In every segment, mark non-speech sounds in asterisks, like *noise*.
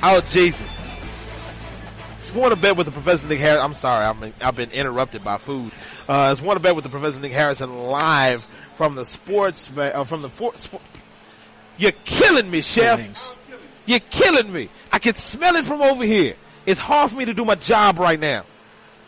Oh Jesus! It's Wanna Bet with the Professor Nick Harris. I'm sorry, I'm, I've been interrupted by food. Uh, it's Wanna Bet with the Professor Nick Harrison live from the sports uh, from the for, sport. You're killing me, chef. You're killing me. I can smell it from over here. It's hard for me to do my job right now.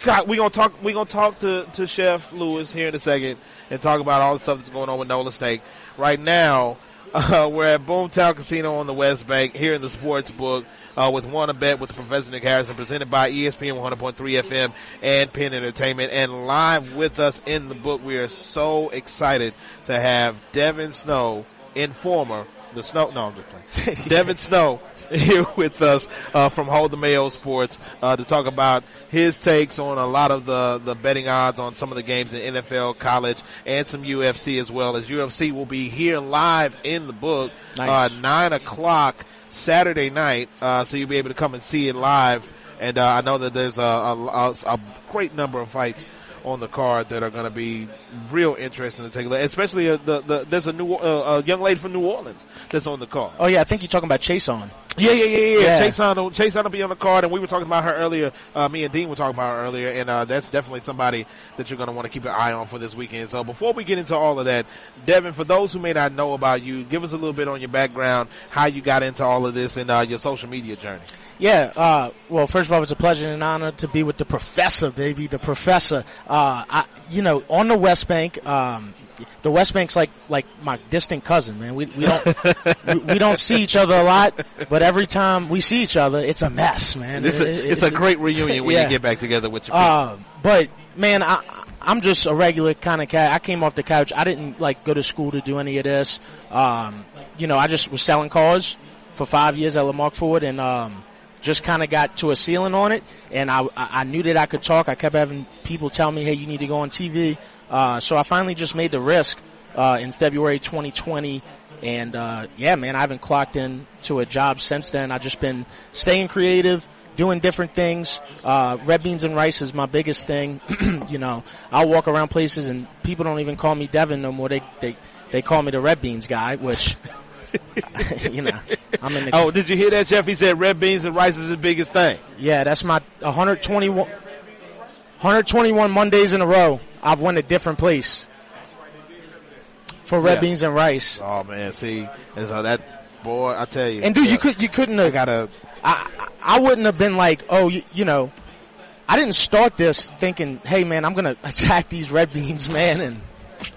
God, we gonna talk. We gonna talk to to Chef Lewis here in a second and talk about all the stuff that's going on with Nola Steak. Right now, uh, we're at Boomtown Casino on the West Bank here in the sports book. Uh, with Wanna Bet with Professor Nick Harrison, presented by ESPN 100.3 FM and Penn Entertainment, and live with us in the book. We are so excited to have Devin Snow, informer, the Snow. No, I'm just playing. *laughs* Devin Snow here with us uh, from Hold the Mayo Sports uh, to talk about his takes on a lot of the, the betting odds on some of the games in NFL, college, and some UFC as well. As UFC will be here live in the book Nice. uh, nine o'clock Saturday night, uh, so you'll be able to come and see it live. And uh, I know that there's a, a, a, a great number of fights on the card that are going to be real interesting to take a look. Especially uh, the, the there's a new uh, a young lady from New Orleans that's on the card. Oh yeah, I think you're talking about Chiasson. Yeah, yeah, yeah, yeah. Yeah. Chiasson, Chase on will be on the card, and we were talking about her earlier. Uh, me and Dean were talking about her earlier, and uh, that's definitely somebody that you're going to want to keep an eye on for this weekend. So before we get into all of that, Devin, for those who may not know about you, give us a little bit on your background, how you got into all of this, and uh, your social media journey. Yeah, uh, well, first of all, it's a pleasure and an honor to be with the professor, baby, the professor. Uh, I, you know, on the West Bank, um, the West Bank's like, like my distant cousin, man. We, we don't, we, we don't see each other a lot, but every time we see each other, it's a mess, man. It's, It- a, it- it's, a great reunion when yeah. you get back together with your people. Uh, but man, I, I'm just a regular kind of cat. I came off the couch. I didn't like go to school to do any of this. Um, you know, I just was selling cars for five years at Lamarque Ford and, um, just kind of got to a ceiling on it. And I, I I knew that I could talk. I kept having people tell me, Hey, you need to go on TV. Uh, so I finally just made the risk, uh, in February 2020. And, uh, yeah, man, I haven't clocked in to a job since then. I've just been staying creative, doing different things. Uh, red beans and rice is my biggest thing. *clears throat* you know, I'll walk around places and people don't even call me Devin no more. They, they, they call me the red beans guy, which, *laughs* you know, I'm in the, oh, did you hear that, Jeff? He said red beans and rice is his biggest thing. yeah, that's my 121, 121 Mondays in a row. I've went a different place for red Yeah. beans and rice. Oh man, see, and so that boy, I tell you, And dude, yeah, you could, you couldn't have, gotta. I, I wouldn't have been like, oh, you, you know, I didn't start this thinking, hey man, I'm gonna *laughs* attack these red beans, man, and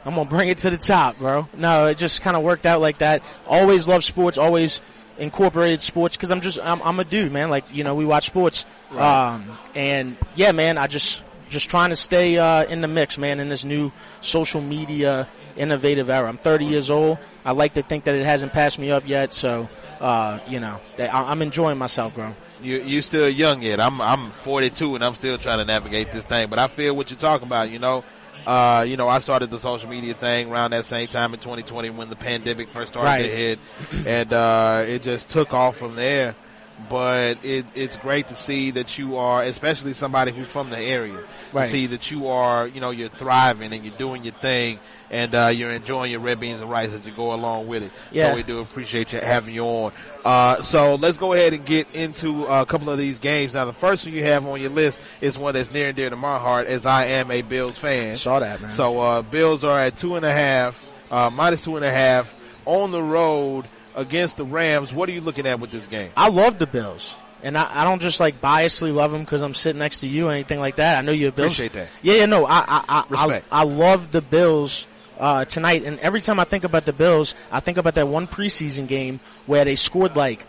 I'm gonna bring it to the top, bro. No, it just kind of worked out like that. Always loved sports, always incorporated sports because I'm just, I'm, I'm a dude, man. Like, you know, we watch sports, um, and yeah, man, I just, just trying to stay uh, in the mix, man, in this new social media innovative era. I'm 30 years old. I like to think that it hasn't passed me up yet, so uh, you know, I- I'm enjoying myself, bro. You you still young yet. I'm I'm 42 and I'm still trying to navigate this thing. But I feel what you're talking about. You know, uh, you know, I started the social media thing around that same time in 2020 when the pandemic first started Right. to hit, and uh, it just took off from there. But it, it's great to see that you are, especially somebody who's from the area, Right. to see that you are, you know, you're thriving and you're doing your thing, and uh, you're enjoying your red beans and rice as you go along with it. Yeah. So we do appreciate you having you on. Uh, so let's go ahead and get into a couple of these games. Now, the first one you have on your list is one that's near and dear to my heart, as I am a Bills fan. Saw that, man. So uh, Bills are at two and a half, uh, minus two and a half on the road against the Rams. What are you looking at with this game? I love the Bills. And I, I don't just like biasly love them because I'm sitting next to you or anything like that. I know you're a Bills. Appreciate that. Yeah, yeah, no, I, I, I, Respect. I, I love the Bills, uh, tonight. And every time I think about the Bills, I think about that one preseason game where they scored like,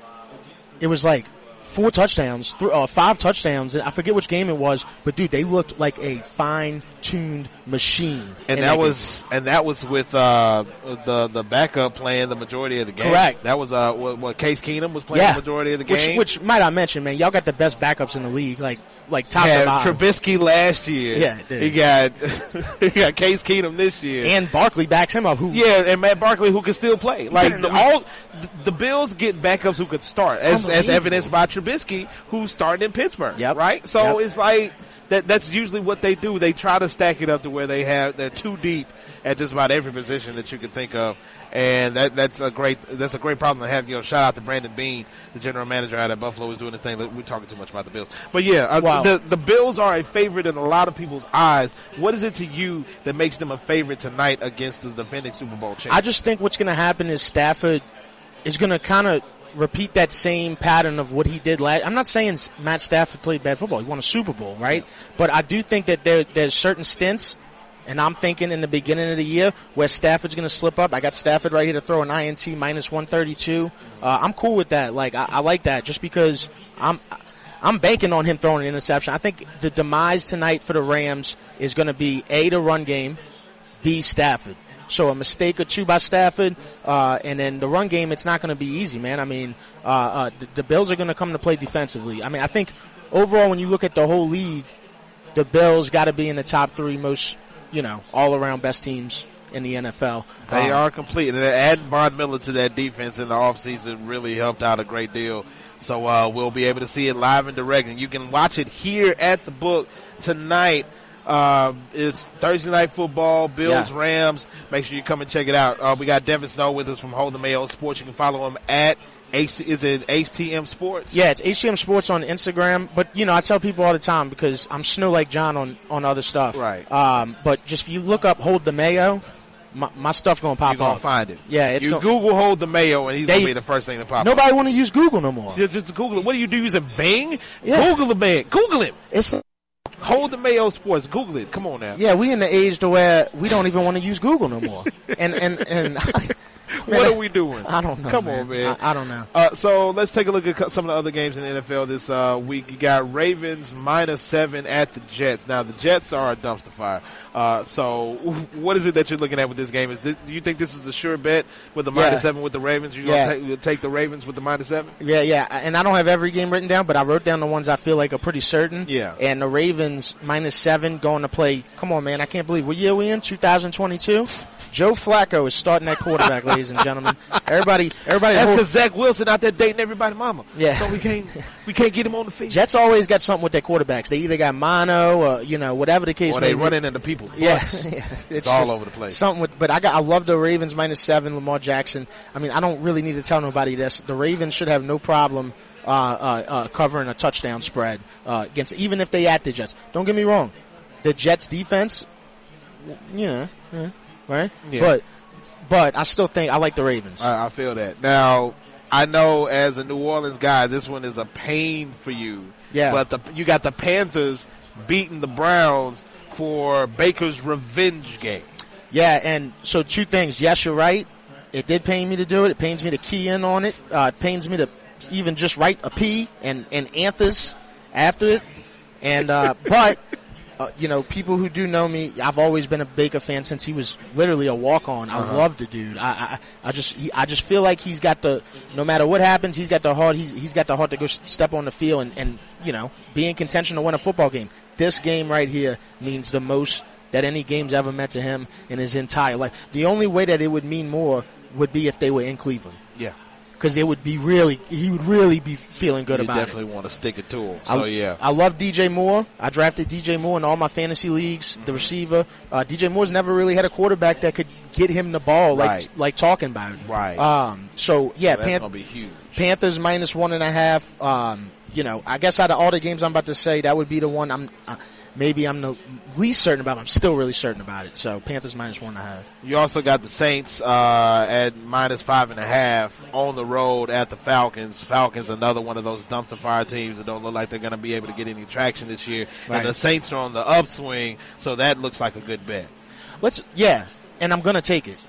it was like four touchdowns, th- uh, five touchdowns. And I forget which game it was, but dude, they looked like a fine tuned machine. And that game. was and that was with uh, the the backup playing the majority of the game. Correct. That was uh, what, what Case Keenum was playing yeah. the majority of the which, game. Which might I mention, man, y'all got the best backups in the league, like like top to had. Trubisky last year. Yeah, dude. he got *laughs* he got Case Keenum this year. and Barkley backs him up. Who yeah, and Matt Barkley who can still play. Like the, all the- Bills get backups who could start, as as evidenced by Trubisky, who's starting in Pittsburgh. Yep. Right. So Yep. it's like that that's usually what they do. They try to stack it up to where they have they're too deep at just about every position that you can think of. And that that's a great that's a great problem to have. You know, shout out to Brandon Beane, the general manager out at Buffalo, is doing the thing. That we're talking too much about the Bills, but yeah, uh, Wow. the the Bills are a favorite in a lot of people's eyes. What is it to you that makes them a favorite tonight against the defending Super Bowl champ? I just think what's going to happen is Stafford is going to kind of repeat that same pattern of what he did last. I'm not saying Matt Stafford played bad football. He won a Super Bowl, right? But I do think that there, there's certain stints, and I'm thinking in the beginning of the year where Stafford's going to slip up. I got Stafford right here to throw an INT minus 132. Uh, I'm cool with that. Like I, I like that just because I'm. I'm banking on him throwing an interception. I think the demise tonight for the Rams is going to be A, the run game, B, Stafford. So a mistake or two by Stafford, uh, and then the run game, it's not going to be easy, man. I mean, uh, uh, the, the Bills are going to come to play defensively. I mean, I think overall, when you look at the whole league, the Bills got to be in the top three most, you know, all around best teams in the NFL. They Um, are complete. And adding Von Miller to that defense in the offseason really helped out a great deal. So uh, we'll be able to see it live and direct. And you can watch it here at the book tonight. Um, it's Thursday night football, Bills, Yeah. Rams. Make sure you come and check it out. Uh, we got Devin Snow with us from Hold the Mayo Sports. You can follow him at H. Is it HTM Sports? Yeah, it's HTM Sports on Instagram. But you know, I tell people all the time because I'm snow like John on on other stuff. Right. Um, but just if you look up "Hold the Mayo," my, my stuff gonna pop You're gonna up. find it. Yeah, it's you go- Google Hold the Mayo, and he's They- gonna be the first thing to pop. up. Nobody want to use Google no more. Just, just Google it. What do you do using Bing? Yeah. Google the man. Google him. It's Hold the Mayo Sports. Google it. Come on now. yeah, we in the age to where we don't even want to use Google no more. *laughs* And and and *laughs* *laughs* What are we doing? I don't know. Come man. on, man. I, I don't know. Uh, so let's take a look at some of the other games in the NFL this uh, week. You got Ravens minus seven at the Jets. Now the Jets are a dumpster fire. Uh, so *laughs* what is it that you're looking at with this game? Is this, do you think this is a sure bet with the Yeah. minus seven with the Ravens? You're Yeah. gonna take, take the Ravens with the minus seven? Yeah, yeah, and I don't have every game written down, but I wrote down the ones I feel like are pretty certain. Yeah. And the Ravens minus seven going to play. Come on, man! I can't believe what year we in? 2022. Joe Flacco is starting that quarterback, *laughs* ladies and gentlemen. Everybody, everybody. That's because Zach Wilson out there dating everybody, mama. Yeah. So we can't we can't get him on the field. Jets always got something with their quarterbacks. They either got mono, or you know, whatever the case Or may they be. running into people. Yeah, *laughs* yeah. It's all over the place. Something with, but I got, I love the Ravens minus seven. Lamar Jackson. I mean, I don't really need to tell nobody this. The Ravens should have no problem uh, uh, uh, covering a touchdown spread uh, against, even if they at the Jets. Don't get me wrong, the Jets defense, yeah, yeah right, Yeah. but but I still think I like the Ravens. I, I feel that. Now, I know as a New Orleans guy, this one is a pain for you. Yeah. But the, you got the Panthers beating the Browns for Baker's revenge game. Yeah, and so two things. Yes, you're right. It did pain me to do it. It pains me to key in on it. Uh, it pains me to even just write a P and and anthers after it. And uh, but uh, you know, people who do know me, I've always been a Baker fan since he was literally a walk on. I love the dude. I I, I just he, I just feel like he's got the no matter what happens, he's got the heart. He's he's got the heart to go step on the field and and you know be in contention to win a football game. This game right here means the most that any game's ever meant to him in his entire life. The only way that it would mean more would be if they were in Cleveland. Yeah. Because it would be really, he would really be feeling good You about it. definitely want to stick it to him. I, So, yeah. I love DJ Moore. I drafted DJ Moore in all my fantasy leagues. The receiver, uh, DJ Moore's never really had a quarterback that could get him the ball like Right. like talking about it. Right. Um. So yeah, That's Pan- going to be huge. Panthers minus one and a half. Um. You know, I guess out of all the games I'm about to say, that would be the one I'm. Uh, maybe I'm the least certain about. I'm still really certain about it. So Panthers minus one and a half. You also got the Saints uh, at minus five and a half on the road at the Falcons. Falcons, another one of those dumpster fire teams that don't look like they're going to be able to get any traction this year. Right. And the Saints are on the upswing, so that looks like a good bet. Let's yeah, and I'm gonna take it,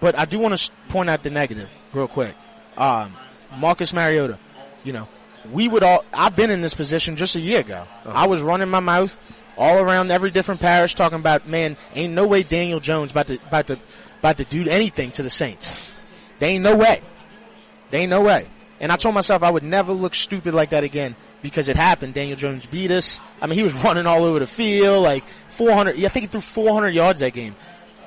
but I do want to point out the negative real quick. Um, Marcus Mariota, you know, we would all. I've been in this position just a year ago. I was running my mouth all around every different parish, talking about man, ain't no way Daniel Jones about to about to about to do anything to the Saints. They ain't no way. They ain't no way. And I told myself I would never look stupid like that again because it happened. Daniel Jones beat us. I mean, he was *laughs* running all over the field, like 400. I think he threw 400 yards that game.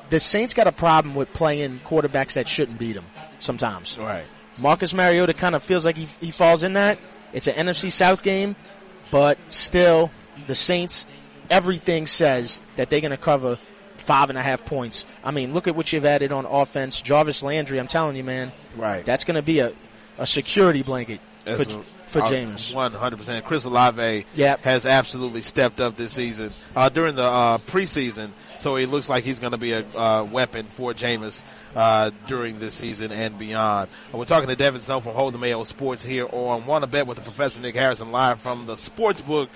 The Saints got a problem with playing quarterbacks that shouldn't beat them sometimes. Right. Marcus Mariota kind of feels like he, he falls in that. It's an NFC South game, but still, the Saints everything says that they're going to cover five and a half points. I mean, look at what you've added on offense. Jarvis Landry, I'm telling you, man. Right. That's going to be a, a security blanket for, for Jameis. One hundred percent. Chris Olave Yep. has absolutely stepped up this season uh, during the uh, preseason. So he looks like he's going to be a uh, weapon for Jameis uh, during this season and beyond. Uh, we're talking to Devin Snow from Hold the Mayo Sports here on Wanna Bet with the Professor Nick Harrison live from the sports book.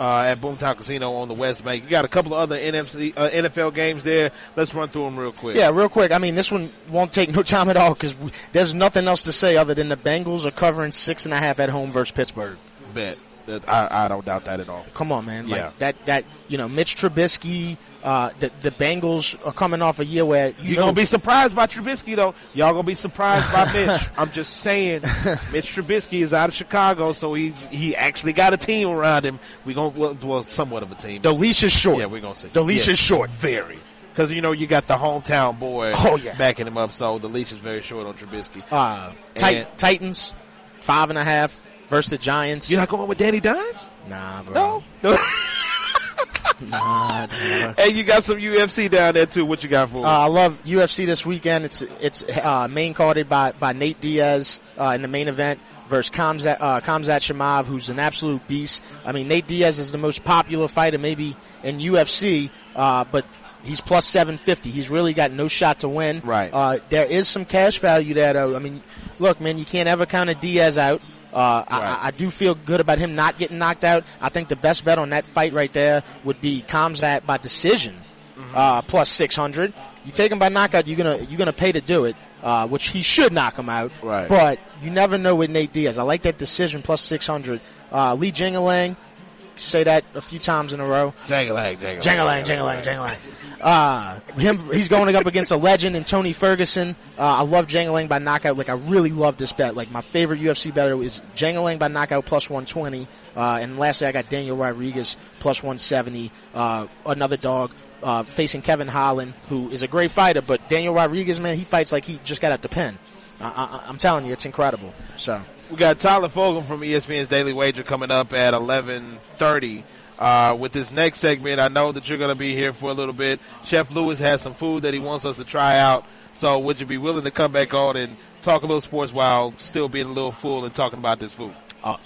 Uh, at Boomtown Casino on the West Bank. You got a couple of other NFC, uh, NFL games there. Let's run through them real quick. Yeah, real quick. I mean, this one won't take no *laughs* time at all because there's nothing else to say other than the Bengals are covering six and a half at home versus Pittsburgh. Bet. That- I, I don't doubt that at all. Come on, man. Like Yeah. that, that, you know, Mitch Trubisky, uh, the, the Bengals are coming off a year where you You're know, gonna be surprised by Trubisky though. Y'all gonna be surprised by Mitch. *laughs* I'm just saying, Mitch Trubisky is out of Chicago, so he's he actually got a team around him. We gonna well, well somewhat of a team. the leash is short. yeah, we're gonna see. The leash Yeah, is short. very. Because you know you got the hometown boy Oh, yeah. backing him up, so the leash is very short on Trubisky. Uh, Tit- Titans, five and a half versus the Giants. You're not going with Danny Dimes? Nah, bro. No. no. *laughs* Nah, nah. and you got some UFC down there too. What you got for? Uh, I love UFC this weekend. It's it's uh, main carded by, by Nate Diaz uh, in the main event versus Khamzat, uh, Khamzat Chimaev, who's an absolute beast. I mean, Nate Diaz is the most popular fighter maybe in UFC, uh, but he's plus 750. He's really got no shot to win. Right. Uh, there is some cash value there, though. I mean, look, man, you can't ever count a Diaz out. Uh, I, Right. I, I do feel good about him not getting knocked out. I think the best bet on that fight right there would be Khamzat by decision, uh, plus 600. You take him by knockout, you're gonna, you're gonna pay to do it, uh, which he should knock him out. Right. But you never know with Nate Diaz. I like that decision plus 600. Uh, Lee Jingalang, say that a few times in a row. Jangalang, jangalang, Jangalang, jangalang. Uh, him, he's going up against a legend in Tony Ferguson. Uh, I love Jangalang by knockout. Like, I really love this bet. Like, my favorite UFC bet is Jangalang by knockout plus 120. Uh, and lastly, I got Daniel Rodriguez plus 170. Uh, another dog. Uh, facing Kevin Holland, who is a great fighter, but Daniel Rodriguez, man, he fights like he just got out the pen. I, I, I'm telling you, it's incredible. So, We got Tyler Fulghum from ESPN's Daily Wager coming up at 11:30. Uh, with this next segment, I know that you're going to be here for a little bit. Chef Lewis has some food that he wants us to try out. So, would you be willing to come back on and talk a little sports while still being a little fool and talking about this food? uh,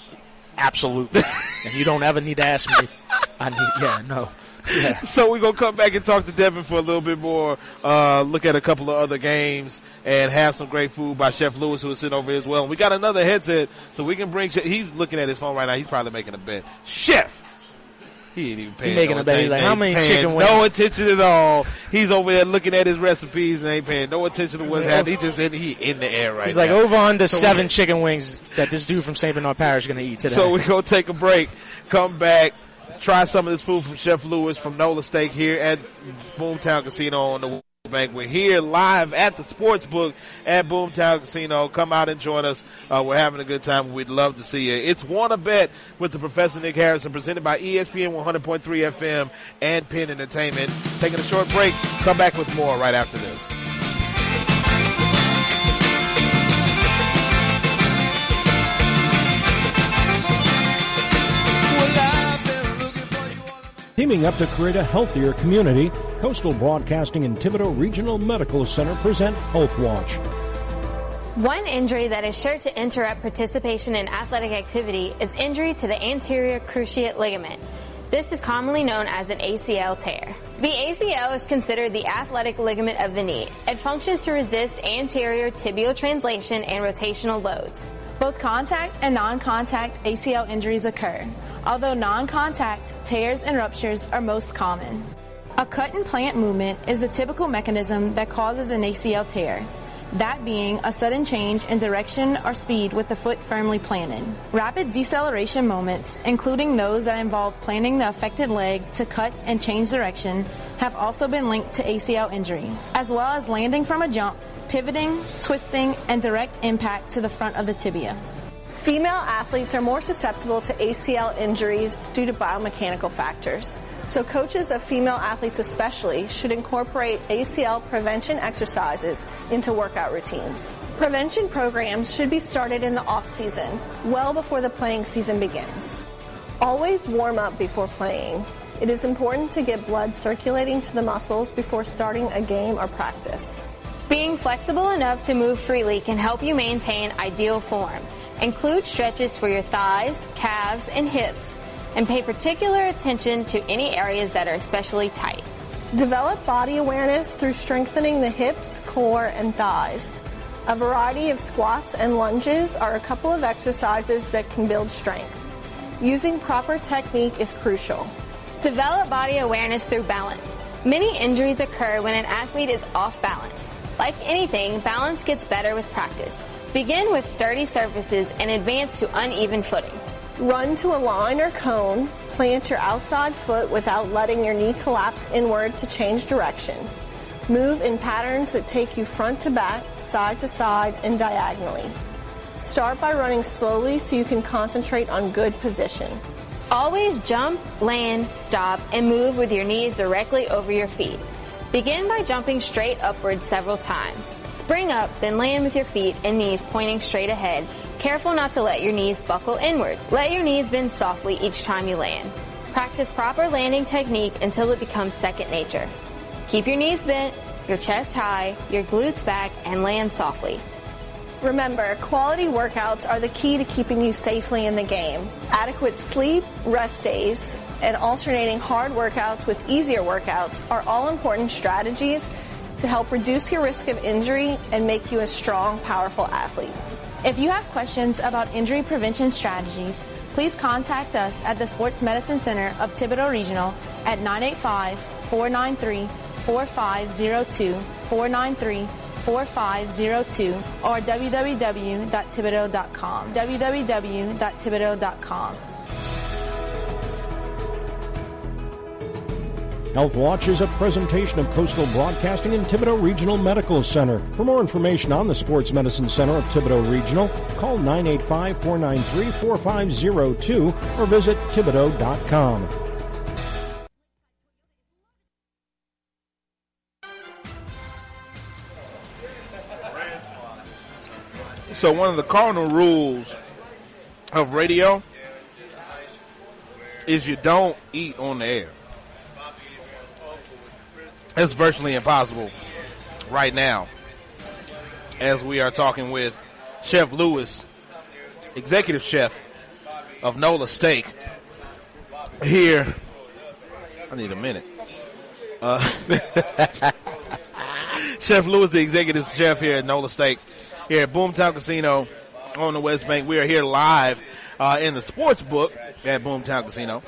absolutely. *laughs* and you don't ever need to ask me. If I need, yeah, no. Yeah. *laughs* So we're gonna come back and talk to Devin for a little bit more. Uh, look at a couple of other games and have some great food by Chef Lewis, who is sitting over here as well. And we got another headset, so we can bring. He's looking at his phone right now. He's probably making a bet. Chef. He ain't even paying. making no a bet. He's like, how many chicken wings? No attention at all. He's over there looking at his recipes and ain't paying no attention to what's happening. He just in he in the air right He's like now. over under So seven chicken wings that this dude from St. Bernard Parish is going to eat today. So we're going to take a break, come back, try some of this food from Chef Lewis from Nola Steak here at Boomtown Casino on the Bank. We're here live at the sports book at Boomtown Casino. Come out and join us. Uh, we're having a good time. We'd love to see you. It's Wanna Bet with the Professor Nick Harrison presented by ESPN 100.3 FM and Penn Entertainment. Taking a short break. Come back with more right after this. Teaming up to create a healthier community, Coastal Broadcasting and Thibodaux Regional Medical Center present Health Watch. One injury that is sure to interrupt participation in athletic activity is injury to the anterior cruciate ligament. This is commonly known as an ACL tear. The ACL is considered the athletic ligament of the knee. It functions to resist anterior tibial translation and rotational loads. Both contact and non-contact ACL injuries occur, although non-contact tears and ruptures are most common. A cut and plant movement is the typical mechanism that causes an ACL tear, that being a sudden change in direction or speed with the foot firmly planted. Rapid deceleration moments, including those that involve planting the affected leg to cut and change direction, have also been linked to ACL injuries, as well as landing from a jump, pivoting, twisting, and direct impact to the front of the tibia. Female athletes are more susceptible to ACL injuries due to biomechanical factors. So coaches of female athletes especially should incorporate ACL prevention exercises into workout routines. Prevention programs should be started in the off season, well before the playing season begins. Always warm up before playing. It is important to get blood circulating to the muscles before starting a game or practice. Being flexible enough to move freely can help you maintain ideal form. Include stretches for your thighs, calves, and hips, and pay particular attention to any areas that are especially tight. Develop body awareness through strengthening the hips, core, and thighs. A variety of squats and lunges are a couple of exercises that can build strength. Using proper technique is crucial. Develop body awareness through balance. Many injuries occur when an athlete is off balance. Like anything, balance gets better with practice. Begin with sturdy surfaces and advance to uneven footing. Run to a line or cone. Plant your outside foot without letting your knee collapse inward to change direction. Move in patterns that take you front to back, side to side, and diagonally. Start by running slowly so you can concentrate on good position. Always jump, land, stop, and move with your knees directly over your feet. Begin by jumping straight upward several times. Spring up, then land with your feet and knees pointing straight ahead. Careful not to let your knees buckle inwards. Let your knees bend softly each time you land. Practice proper landing technique until it becomes second nature. Keep your knees bent, your chest high, your glutes back, and land softly. Remember, quality workouts are the key to keeping you safely in the game. Adequate sleep, rest days, and alternating hard workouts with easier workouts are all important strategies to help reduce your risk of injury and make you a strong, powerful athlete. If you have questions about injury prevention strategies, please contact us at the Sports Medicine Center of Thibodaux Regional at 985-493-4502, 493 4502 or www.thibodaux.com. www.thibodaux.com. Health Watch is a presentation of Coastal Broadcasting and Thibodaux Regional Medical Center. For more information on the Sports Medicine Center of Thibodaux Regional, call 985-493-4502 or visit thibodaux.com. So one of the cardinal rules of radio is you don't eat on the air. It's virtually impossible right now as we are talking with Chef Lewis, executive chef of Nola Steak here. I need a minute. Uh, *laughs* chef Lewis, the executive chef here at Nola Steak here at Boomtown Casino on the West Bank. We are here live uh, in the sports book at Boomtown Casino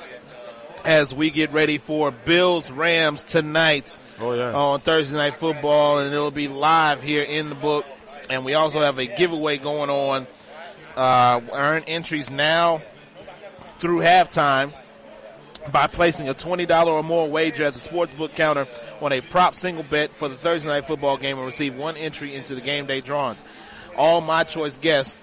as we get ready for Bills Rams tonight Oh yeah. on Thursday Night Football, and it'll be live here in the book. And we also have a giveaway going on. Uh, earn entries now through halftime by placing a $20 or more wager at the sportsbook counter on a prop single bet for the Thursday Night Football game and receive one entry into the game day drawings. All my choice guests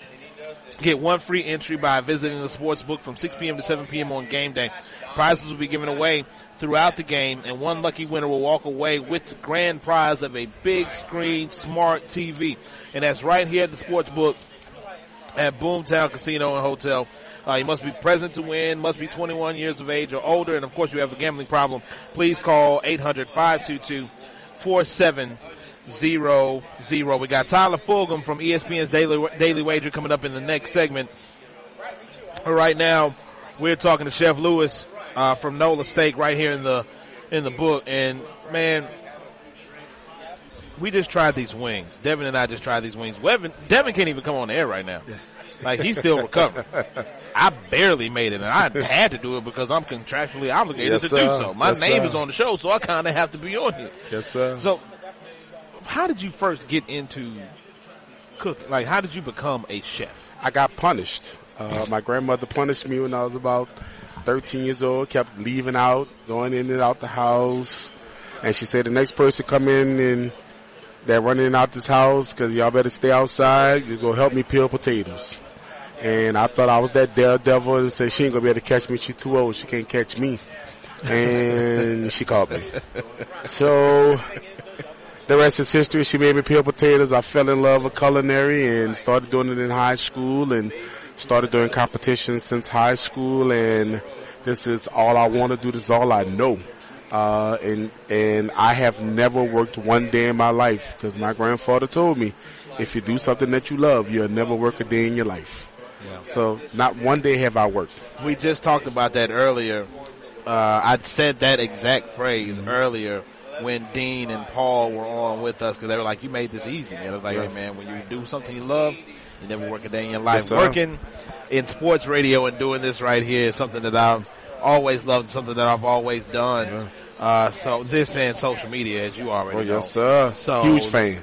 get one free entry by visiting the sports book from 6 p.m. to 7 p.m. on game day. Prizes will be given away throughout the game, and one lucky winner will walk away with the grand prize of a big screen smart TV. And that's right here at the sports book at Boomtown Casino and Hotel. Uh, you must be present to win, must be 21 years of age or older, and of course you have a gambling problem. Please call 800-522-4700. We got Tyler Fulghum from ESPN's Daily, Daily Wager coming up in the next segment. Right now, we're talking to Chef Lewis uh, from Nola Steak right here in the in the book, and man, we just tried these wings. Devin and I just tried these wings. Devin, Devin can't even come on the air right now. Like he's still recovering. *laughs* I barely made it, and I had to do it because I'm contractually obligated Yes, to do so. My Yes, name sir. is on the show, so I kind of have to be on here. Yes, sir. So, how did you first get into cooking? Like, how did you become a chef? I got punished. Uh, my grandmother punished me when I was about 13 years old. Kept leaving out, going in and out the house, and she said the next person come in and they're running out this house because y'all better stay outside. You go help me peel potatoes. And I thought I was that daredevil and said she ain't gonna be able to catch me. She's too old. She can't catch me. And she caught me. So the rest is history. She made me peel potatoes. I fell in love with culinary and started doing it in high school and started doing competitions since high school and This is all I want to do. This is all I know. Uh, and, and I have never worked one day in my life because my grandfather told me, if you do something that you love, you'll never work a day in your life. So not one day have I worked. We just talked about that earlier. Uh, I said that exact phrase earlier when Dean and Paul were on with us because they were like, "You made this easy." And I was like, Yeah. "Hey, man, when you do something you love, you never work a day in your life." Yes. Working in sports radio and doing this right here is something that I've always loved, something that I've always done. Uh, so this and social media, as you already Oh know. yes, sir. So Huge fan.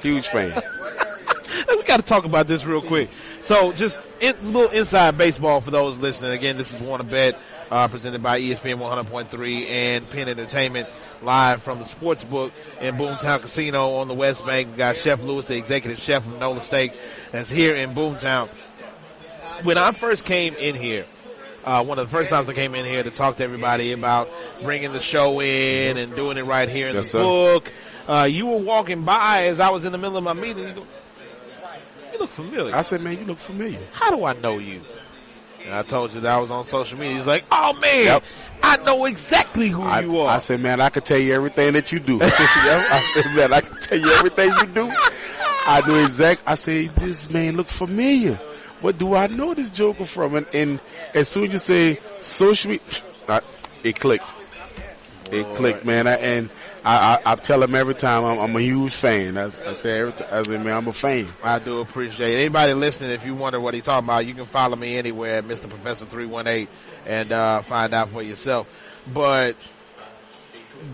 Huge fan. *laughs* we got to talk about this real quick. So, just in, little inside baseball for those listening. Again, this is Wanna Bet, uh, presented by ESPN 100.3 and Penn Entertainment, live from the sports book in Boomtown Casino on the West Bank. We got Chef Lewis, the executive chef from Nola Steak, that's here in Boomtown. When I first came in here, uh, one of the first times I came in here to talk to everybody about bringing the show in and doing it right here in Yes, the sir. book, uh, you were walking by as I was in the middle of my meeting. You go, you look familiar. I said, man, you look familiar. How do I know you? And I told you that I was on social media. He's like, oh man, Yep. I know exactly who I, you are. I said, man, I could tell you everything that you do. *laughs* Yep. I said, man, I can tell you everything you do. I knew exact. I said, this man look familiar. What do I know this Joker from? And, and as soon as you say social media, *sniffs* it clicked. It clicked, man. I, and I, I, I tell him every time I'm, I'm a huge fan. I, I say every time, I say, man, I'm a fan. I do appreciate it. Anybody listening, if you wonder what he's talking about, you can follow me anywhere at Mr. Professor 318 and uh, find out for yourself. But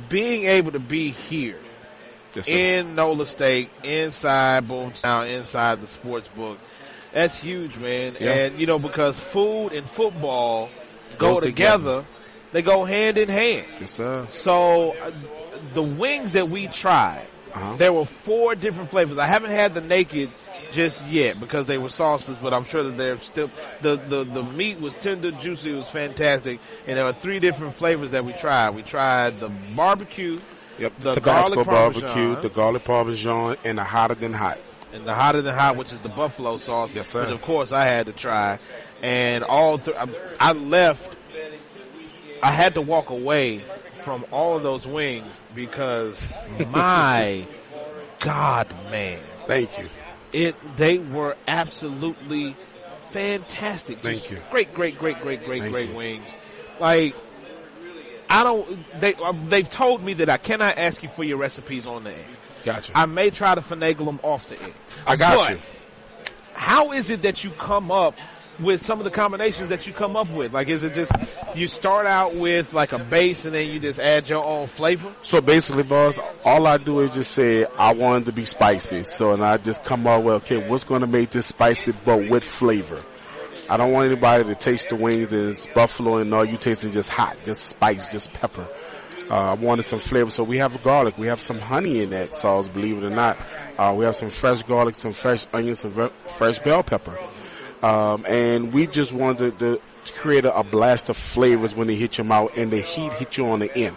being able to be here Yes, in Nola Steak, inside Boomtown, inside the sports book, that's huge, man. Yeah. And, you know, because food and football go, Go together. together. they go hand in hand. yes, sir. So uh, the wings that we tried, Uh-huh. there were four different flavors. I haven't had the naked just yet because they were sauces, but I'm sure that they're still the, the the meat was tender, juicy, it was fantastic, and there were three different flavors that we tried. We tried the barbecue, Yep. The Tabasco garlic barbecue, the garlic parmesan, and the hotter than hot. and the hotter than hot, which is the buffalo sauce, Yes, sir. which of course I had to try. And all th- I, I left. I had to walk away from all of those wings because *laughs* my God, man, Thank you. it they were absolutely fantastic. Thank Just you. Great, great, great, great, great, Thank great you. wings. Like I don't. They uh, they've told me that I cannot ask you for your recipes on the air. Gotcha. I may try to finagle them off the air. I got But you. How is it that you come up with some of the combinations that you come up with? Like, is it just you start out with like a base and then you just add your own flavor? So basically, boss, all I do is just say I want it to be spicy. So, and I just come up with, okay, what's going to make this spicy, but with flavor? I don't want anybody to taste the wings as buffalo and all you tasting just hot, just spice, just pepper. Uh, I wanted some flavor. So we have garlic. We have some honey in that sauce, believe it or not. Uh, we have some fresh garlic, some fresh onions, some fresh bell pepper. Um, and we just wanted to, create a, a blast of flavors when they hit your mouth and the heat hit you on the end.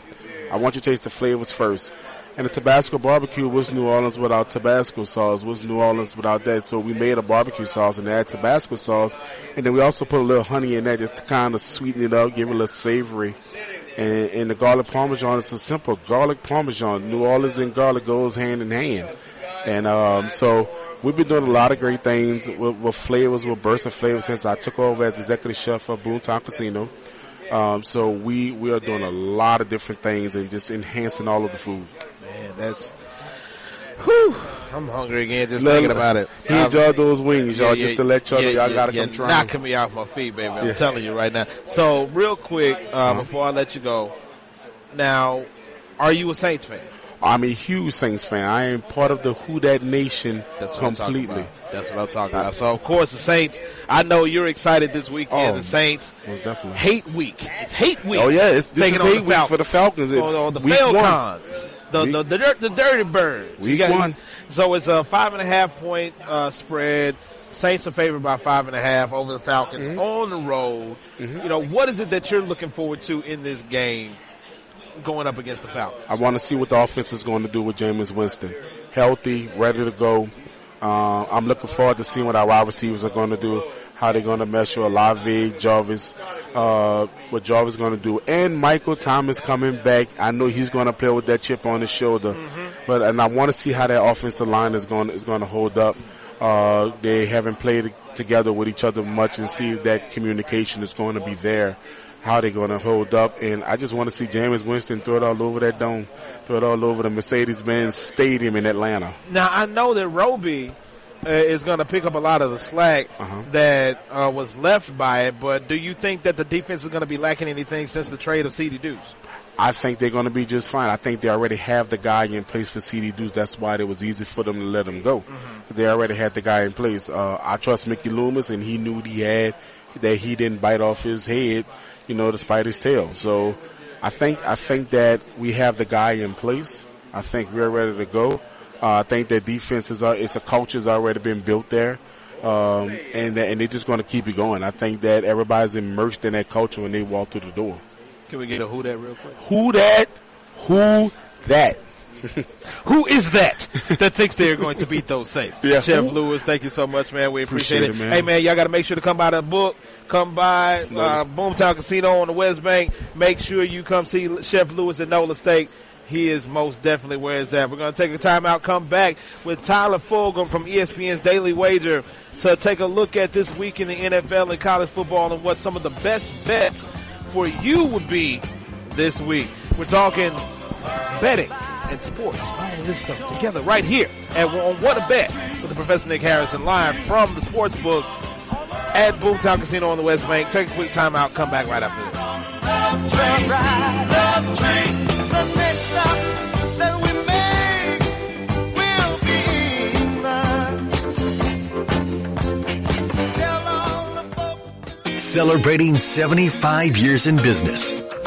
I want you to taste the flavors first. And the Tabasco barbecue was New Orleans without Tabasco sauce, was New Orleans without that. So we made a barbecue sauce and add Tabasco sauce. And then we also put a little honey in that just to kind of sweeten it up, give it a little savory. And, and the garlic parmesan is a simple garlic parmesan. New Orleans and garlic goes hand in hand. And um, so we've been doing a lot of great things with, with flavors, with bursts of flavors since I took over as executive chef of Boomtown Casino. Um, so we, we are doing a lot of different things and just enhancing all of the food. Man, that's. Whew, I'm hungry again just Look, thinking about it. He enjoyed those wings, y'all. just to let y'all know, y'all gotta come try knocking me off my feet, baby. I'm Yeah. telling you right now. So, real quick, uh, Uh-huh. before I let you go, now, are you a Saints fan? I'm a huge Saints fan. I am part of the Who Dat Nation That's what I'm talking completely. That's what I'm talking about. So, of course, the Saints. I know you're excited this weekend. Oh, the Saints Most definitely. hate week. It's hate week. Oh yeah, it's, this Taking is hate week for the Falcons. It's or the. Falcons. The, the, the, dir- the Dirty Birds. Week You got- one. So it's a five and a half point uh, spread. Saints are favored by five and a half over the Falcons Mm-hmm. on the road. You know, what is it that you're looking forward to in this game going up against the Falcons? I want to see what the offense is going to do with Jameis Winston. Healthy, ready to go. Uh, I'm looking forward to seeing what our wide receivers are going to do, how they're going to mesh with Olave, Jarvis, uh, what Jarvis is going to do. And Michael Thomas coming back. I know he's going to play with that chip on his shoulder. Mm-hmm. But and I want to see how that offensive line is going is going to hold up. Uh, they haven't played together with each other much and see if that communication is going to be there. How they're going to hold up, and I just want to see Jameis Winston throw it all over that dome, throw it all over the Mercedes-Benz Stadium in Atlanta. Now I know that Roby uh, is going to pick up a lot of the slack uh-huh. that uh, was left by it. But do you think that the defense is going to be lacking anything since the trade of CD Deuce? I think they're going to be just fine. I think they already have the guy in place for CD Deuce. That's why it was easy for them to let him go. Mm-hmm. They already had the guy in place. Uh, I trust Mickey Loomis, and he knew he had that he didn't bite off his head, you know, despite his tail. So I think I think that we have the guy in place. I think we're ready to go. Uh, I think that defense is, uh, it's a culture's already been built there. Um, and, and they're just going to keep it going. I think that everybody's immersed in that culture when they walk through the door. Can we get a who that real quick? Who that? Who that? *laughs* Who is that that thinks they're going to beat those Saints? Yeah. Chef Lewis, thank you so much, man. We appreciate, appreciate it. Man. Hey, man, y'all got to make sure to come by the book. Come by uh, Boomtown Casino on the West Bank. Make sure you come see Chef Lewis at Nola Steak he is most definitely where it's at. We're going to take a timeout, come back with Tyler Fulghum from ESPN's Daily Wager to take a look at this week in the NFL and college football and what some of the best bets for you would be this week. We're talking betting and sports, all of this stuff together right here at on What a Bet with the Professor Nick Harrison live from the sports book at Boomtown Casino on the West Bank. Take a quick timeout, come back right after this. Celebrating 75 years in business.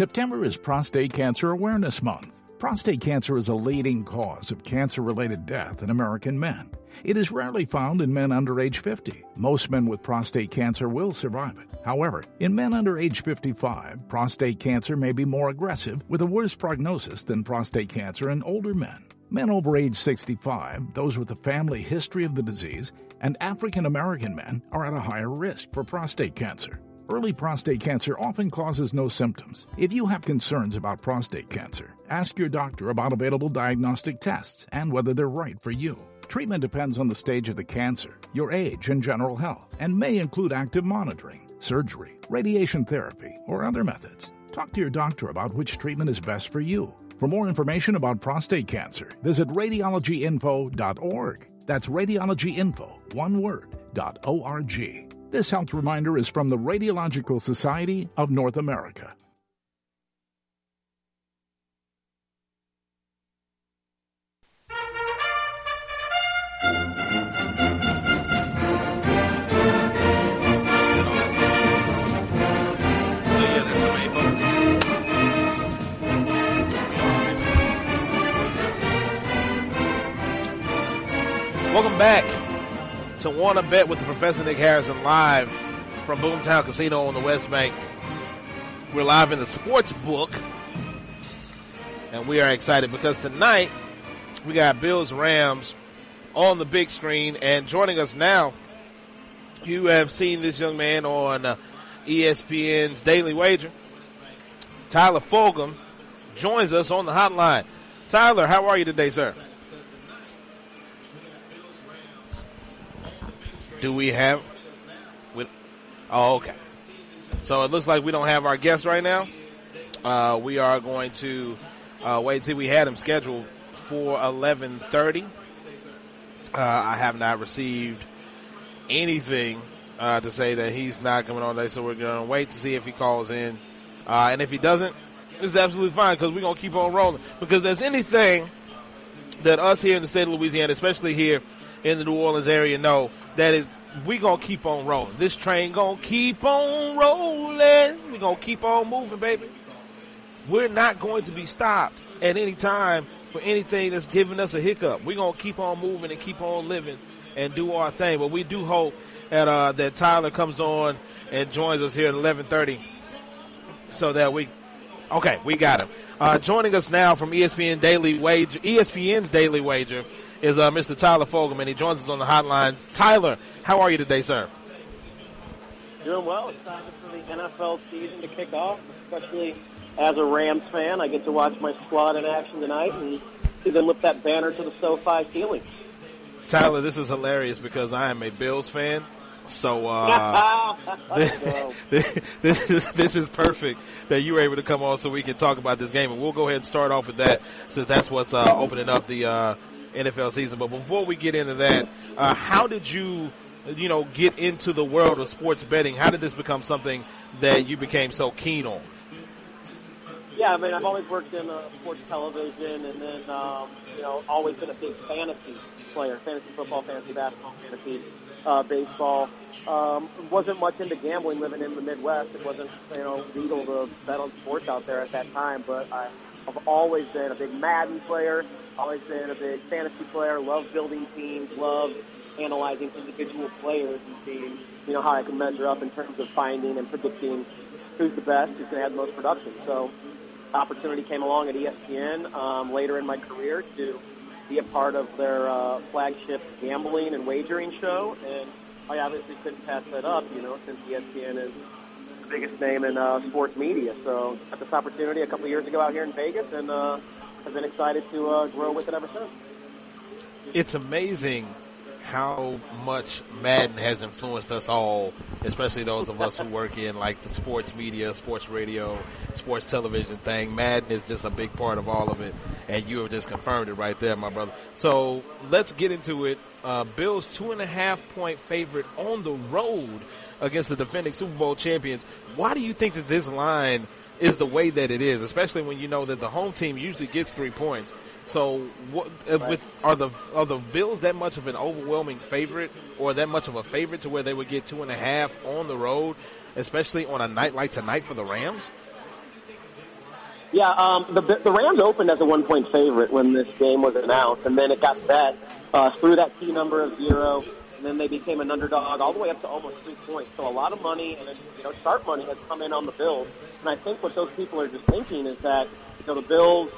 September is Prostate Cancer Awareness Month. Prostate cancer is a leading cause of cancer related death in American men. It is rarely found in men under age 50. Most men with prostate cancer will survive it. However, in men under age 55, prostate cancer may be more aggressive with a worse prognosis than prostate cancer in older men. Men over age 65, those with a family history of the disease, and African American men are at a higher risk for prostate cancer. Early prostate cancer often causes no symptoms. If you have concerns about prostate cancer, ask your doctor about available diagnostic tests and whether they're right for you. Treatment depends on the stage of the cancer, your age, and general health, and may include active monitoring, surgery, radiation therapy, or other methods. Talk to your doctor about which treatment is best for you. For more information about prostate cancer, visit radiologyinfo.org. That's radiologyinfo, one word, dot .org. This health reminder is from the Radiological Society of North America. Welcome back to Wanna Bet with the Professor Nick Harrison live from Boomtown Casino on the West Bank. We're live in the sports book, and we are excited because tonight we got Bills Rams on the big screen, and joining us now, you have seen this young man on uh, ESPN's Daily Wager. Tyler Fulghum joins us on the hotline. Tyler, how are you today, sir? Do we have? With, oh, okay. So it looks like we don't have our guest right now. Uh, we are going to uh, wait see. We had him scheduled for eleven thirty. Uh, I have not received anything uh, to say that he's not coming on today, so we're going to wait to see if he calls in. Uh, and if he doesn't, it's absolutely fine because we're going to keep on rolling. Because there's anything that us here in the state of Louisiana, especially here in the New Orleans area, know that is we gonna keep on rolling. This train gonna keep on rolling. We gonna keep on moving, baby. We're not going to be stopped at any time for anything that's giving us a hiccup. We're gonna keep on moving and keep on living and do our thing. But we do hope that uh, that Tyler comes on and joins us here at eleven thirty, so that we. Okay, we got him. Uh, joining us now from ESPN Daily Wager, ESPN's Daily Wager is uh, Mr. Tyler Fulghum. He joins us on the hotline. Tyler, how are you today, sir? Doing well. It's time for the NFL season to kick off, especially as a Rams fan. I get to watch my squad in action tonight and see them lift that banner to the SoFi ceiling. Tyler, this is hilarious because I am a Bills fan. So uh, *laughs* *laughs* this, this, is this is perfect that you were able to come on so we can talk about this game, and we'll go ahead and start off with that since that's what's uh, opening up the uh, NFL season. But before we get into that, uh, how did you, you know, get into the world of sports betting? How did this become something that you became so keen on? Yeah, I mean, I've always worked in uh, sports television, and then um, you know, always been a big fantasy player, fantasy football, fantasy basketball, fantasy uh, baseball. Um, wasn't much into gambling living in the Midwest. It wasn't, you know, legal to bet on sports out there at that time, but I, I've always been a big Madden player, always been a big fantasy player, love building teams, love analyzing individual players and seeing, you know, how I can measure up in terms of finding and predicting who's the best, who's going to have the most production. So opportunity came along at ESPN um, later in my career to be a part of their uh, flagship gambling and wagering show, and I obviously couldn't pass that up, you know, since ESPN is biggest name in uh, sports media. So got this opportunity a couple of years ago out here in Vegas, and uh, have been excited to uh, grow with it ever since. It's amazing how much Madden has influenced us all, especially those of us who work in like the sports media, sports radio, sports television thing. Madden is just a big part of all of it, and you have just confirmed it right there, my brother. So let's get into it. Uh, Bills two and a half point favorite on the road against the defending Super Bowl champions. Why do you think that this line is the way that it is, especially when you know that the home team usually gets three points? So, what, uh, right. with are the are the Bills that much of an overwhelming favorite, or that much of a favorite to where they would get two and a half on the road, especially on a night like tonight for the Rams? Yeah, um, the the Rams opened as a one point favorite when this game was announced, and then it got bet uh, through that key number of zero, and then they became an underdog all the way up to almost three points. So a lot of money, and you know, sharp money has come in on the Bills. And I think what those people are just thinking is that you know the Bills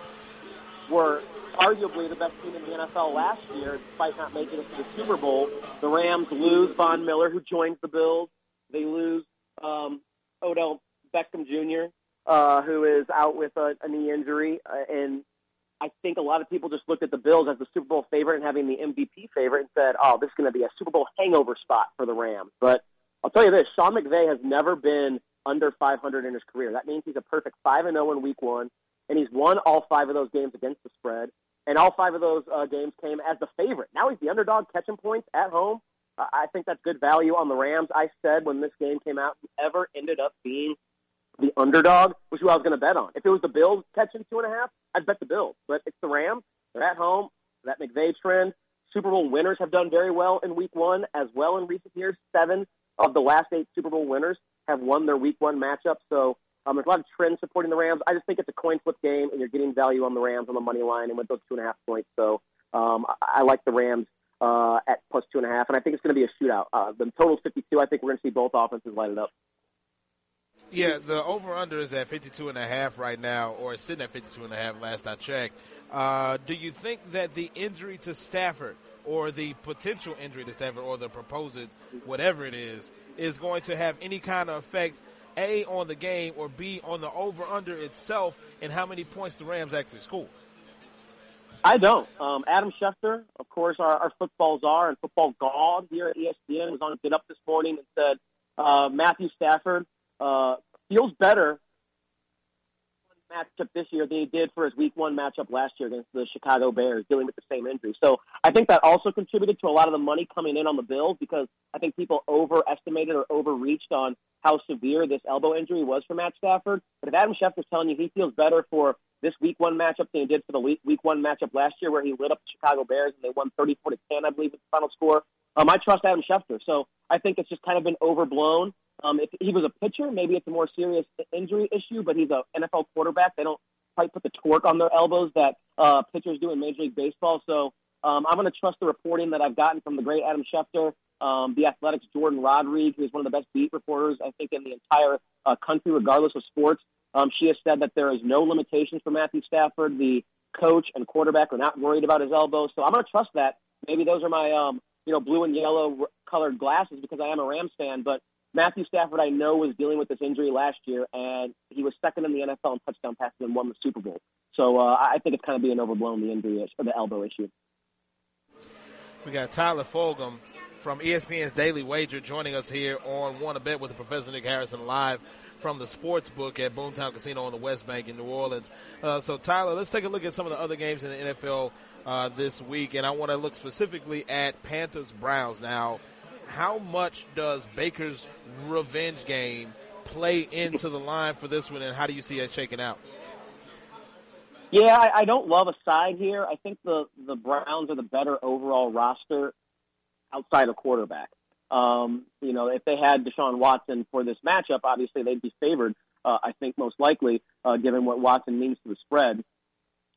were arguably the best team in the NFL last year, despite not making it to the Super Bowl. The Rams lose Von Miller, who joins the Bills. They lose um, Odell Beckham Jr., uh, who is out with a, a knee injury. Uh, and I think a lot of people just looked at the Bills as the Super Bowl favorite and having the MVP favorite and said, oh, this is going to be a Super Bowl hangover spot for the Rams. But I'll tell you this, Sean McVay has never been under 500 in his career. That means he's a perfect 5 and 0 in week 1 and he's won all 5 of those games against the spread and all five of those uh, games came as the favorite. Now he's the underdog catching points at home. Uh, I think that's good value on the Rams. I said when this game came out, whoever ended up being the underdog was who I was going to bet on. If it was the Bills catching two and a half, I'd bet the Bills. But it's the Rams. They're at home. That McVay trend. Super Bowl winners have done very well in Week One as well in recent years. Seven of the last eight Super Bowl winners have won their Week One matchup. So um, there's a lot of trends supporting the Rams. I just think it's a coin flip game, and you're getting value on the Rams on the money line and with those two and a half points. So um, I, I like the Rams uh, at plus two and a half, and I think it's going to be a shootout. Uh, the total's 52. I think we're going to see both offenses light it up. Yeah, the over under is at 52 and a half right now, or sitting at 52 and a half last I checked. Uh, do you think that the injury to Stafford, or the potential injury to Stafford, or the proposed whatever it is, is going to have any kind of effect – a, on the game, or B, on the over under itself and how many points the Rams actually score? I don't. Um, Adam Schefter, of course, our, our football czar and football god here at ESPN, was on Get Up this morning and said uh, Matthew Stafford uh, feels better matchup this year than he did for his Week One matchup last year against the Chicago Bears, dealing with the same injury. So I think that also contributed to a lot of the money coming in on the Bills because I think people overestimated or overreached on how severe this elbow injury was for Matt Stafford. But if Adam Schefter's telling you he feels better for this Week One matchup than he did for the Week Week One matchup last year, where he lit up the Chicago Bears and they won 34 to 10, I believe, was the final score. Um, I trust Adam Schefter, so I think it's just kind of been overblown. Um, if he was a pitcher, maybe it's a more serious injury issue, but he's an NFL quarterback. They don't quite put the torque on their elbows that uh, pitchers do in Major League Baseball. So um, I'm going to trust the reporting that I've gotten from the great Adam Schefter, um, the Athletic's Jordan Rodriguez, who's one of the best beat reporters, I think, in the entire uh, country, regardless of sports. Um, she has said that there is no limitations for Matthew Stafford. The coach and quarterback are not worried about his elbow. So I'm going to trust that. Maybe those are my, um, you know, blue and yellow colored glasses because I am a Rams fan, but Matthew Stafford, I know, was dealing with this injury last year, and he was second in the NFL in touchdown passes and won the Super Bowl. So uh, I think it's kind of being overblown the injury or the elbow issue. We got Tyler Fulghum from ESPN's Daily Wager joining us here on Wanna Bet with Professor Nick Harrison live from the sports book at Boomtown Casino on the West Bank in New Orleans. Uh, so Tyler, let's take a look at some of the other games in the NFL uh, this week, and I want to look specifically at Panthers Browns. Now, how much does Baker's revenge game play into the line for this one, and how do you see it shaking out? Yeah, I, I don't love a side here. I think the the Browns are the better overall roster outside of quarterback. Um, you know, if they had Deshaun Watson for this matchup, obviously they'd be favored. Uh, I think most likely, uh, given what Watson means to the spread.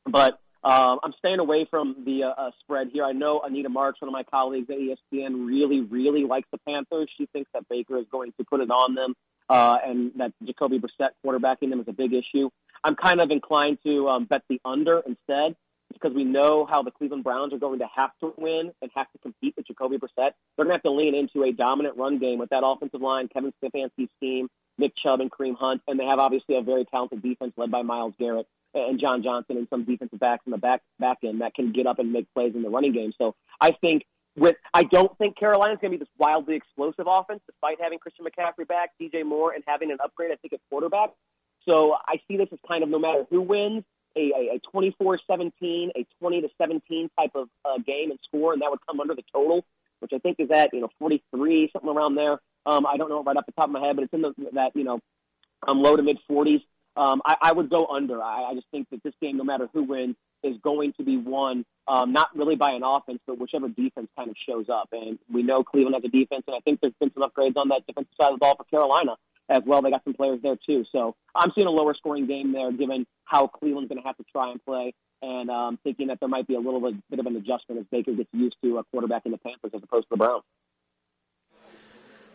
But um, I'm staying away from the uh, uh, spread here. I know Anita Marks, one of my colleagues at ESPN, really, really likes the Panthers. She thinks that Baker is going to put it on them, uh, and that Jacoby Brissett quarterbacking them is a big issue. I'm kind of inclined to um, bet the under instead because we know how the Cleveland Browns are going to have to win and have to compete with Jacoby Brissett. They're going to have to lean into a dominant run game with that offensive line, Kevin Stefanski's team, Nick Chubb and Kareem Hunt, and they have obviously a very talented defense led by Myles Garrett and John Johnson and some defensive backs in the back back end that can get up and make plays in the running game. So I think with I don't think Carolina's going to be this wildly explosive offense, despite having Christian McCaffrey back, DJ Moore, and having an upgrade. I think at quarterback. So I see this as kind of no matter who wins, a, a, a 24-17, a 20 to 17 type of uh, game and score, and that would come under the total, which I think is at you know 43 something around there. Um, I don't know right off the top of my head, but it's in the, that you know um, low to mid 40s. Um, I, I would go under. I, I just think that this game, no matter who wins, is going to be won um, not really by an offense, but whichever defense kind of shows up. And we know Cleveland has a defense, and I think there's been some upgrades on that defensive side of the ball for Carolina as well. They got some players there too. So I'm seeing a lower scoring game there, given how Cleveland's going to have to try and play, and um, thinking that there might be a little bit, bit of an adjustment as Baker gets used to a quarterback in the Panthers as opposed to the Browns.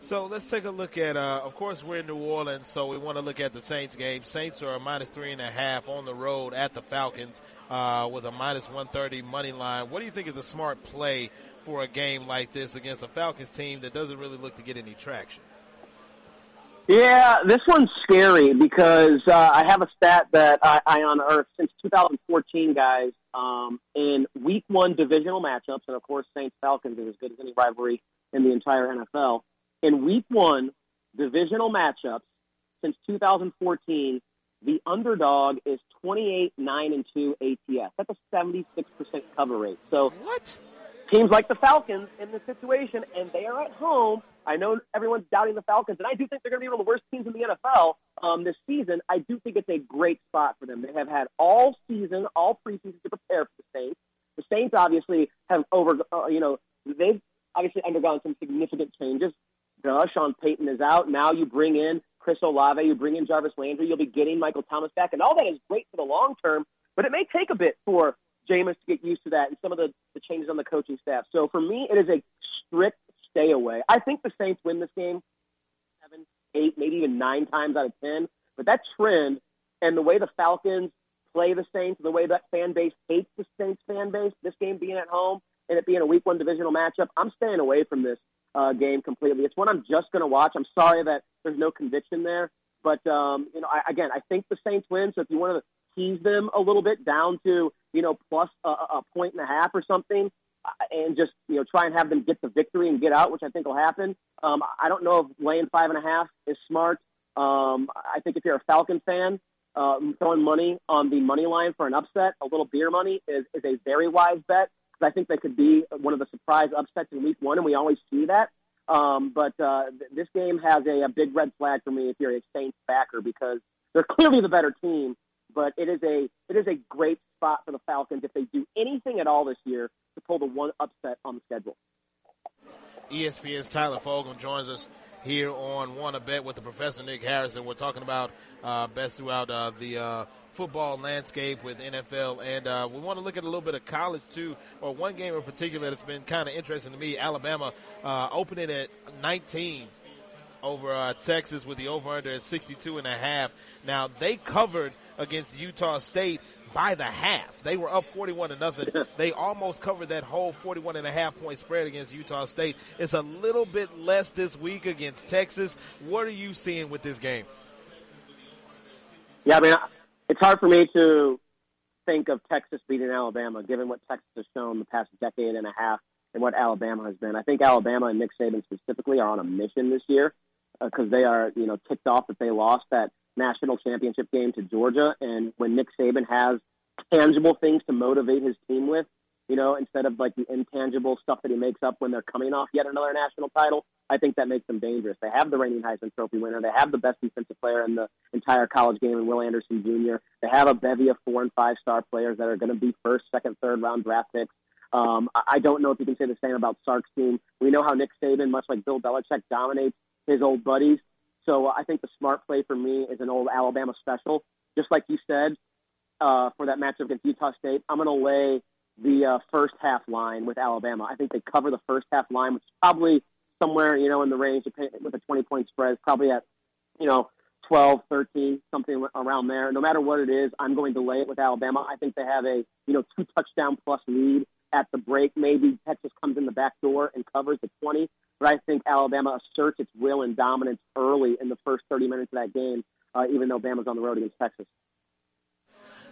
So let's take a look at. Uh, of course, we're in New Orleans, so we want to look at the Saints game. Saints are a minus three and a half on the road at the Falcons uh, with a minus one thirty money line. What do you think is a smart play for a game like this against a Falcons team that doesn't really look to get any traction? Yeah, this one's scary because uh, I have a stat that I, I unearthed since 2014, guys. Um, in Week One divisional matchups, and of course, Saints Falcons is as good as any rivalry in the entire NFL in week one, divisional matchups since 2014, the underdog is 28, 9, and 2 ATS. That's a 76% cover rate. So, what? Teams like the Falcons in this situation, and they are at home. I know everyone's doubting the Falcons, and I do think they're going to be one of the worst teams in the NFL um, this season. I do think it's a great spot for them. They have had all season, all preseason to prepare for the Saints. The Saints obviously have over, uh, you know, they've obviously undergone some significant changes. Duh, Sean Payton is out. Now you bring in Chris Olave, you bring in Jarvis Landry, you'll be getting Michael Thomas back, and all that is great for the long term, but it may take a bit for Jameis to get used to that and some of the, the changes on the coaching staff. So for me, it is a strict stay away. I think the Saints win this game seven, eight, maybe even nine times out of ten, but that trend and the way the Falcons play the Saints, the way that fan base hates the Saints fan base, this game being at home and it being a week one divisional matchup, I'm staying away from this uh, game completely. It's one I'm just going to watch. I'm sorry that there's no conviction there, but um, you know, I, again, I think the Saints win. So if you want to tease them a little bit down to you know plus a, a point and a half or something, uh, and just you know try and have them get the victory and get out, which I think will happen. Um, I don't know if laying five and a half is smart. Um, I think if you're a Falcon fan, um, throwing money on the money line for an upset, a little beer money is, is a very wise bet. I think they could be one of the surprise upsets in week one, and we always see that. Um, but uh, th- this game has a, a big red flag for me if you're a Saints backer because they're clearly the better team. But it is a it is a great spot for the Falcons if they do anything at all this year to pull the one upset on the schedule. ESPN's Tyler Fulghum joins us here on Wanna Bet with the Professor Nick Harrison. We're talking about uh, bets throughout uh, the uh, football landscape with NFL, and uh, we want to look at a little bit of college too, or one game in particular that's been kind of interesting to me. Alabama uh, opening at 19 over uh, Texas with the over/under at 62 and a half. Now they covered against Utah State by the half. They were up 41 to nothing. They almost covered that whole 41 and a half point spread against Utah State. It's a little bit less this week against Texas. What are you seeing with this game? Yeah, I mean, hard for me to think of Texas beating Alabama, given what Texas has shown the past decade and a half and what Alabama has been. I think Alabama and Nick Saban specifically are on a mission this year because uh, they are, you know, ticked off that they lost that national championship game to Georgia. And when Nick Saban has tangible things to motivate his team with, you know, instead of like the intangible stuff that he makes up when they're coming off yet another national title, I think that makes them dangerous. They have the reigning Heisman Trophy winner. They have the best defensive player in the entire college game in Will Anderson Jr. They have a bevy of four and five star players that are going to be first, second, third round draft picks. Um, I don't know if you can say the same about Sark's team. We know how Nick Saban, much like Bill Belichick, dominates his old buddies. So I think the smart play for me is an old Alabama special. Just like you said, uh, for that matchup against Utah State, I'm going to lay the uh, first half line with Alabama. I think they cover the first half line, which is probably somewhere, you know, in the range of, with a 20 point spread, probably at, you know, 12, 13, something around there. No matter what it is, I'm going to lay it with Alabama. I think they have a, you know, two touchdown plus lead at the break. Maybe Texas comes in the back door and covers the 20, but I think Alabama asserts its will and dominance early in the first 30 minutes of that game, uh, even though Bama's on the road against Texas.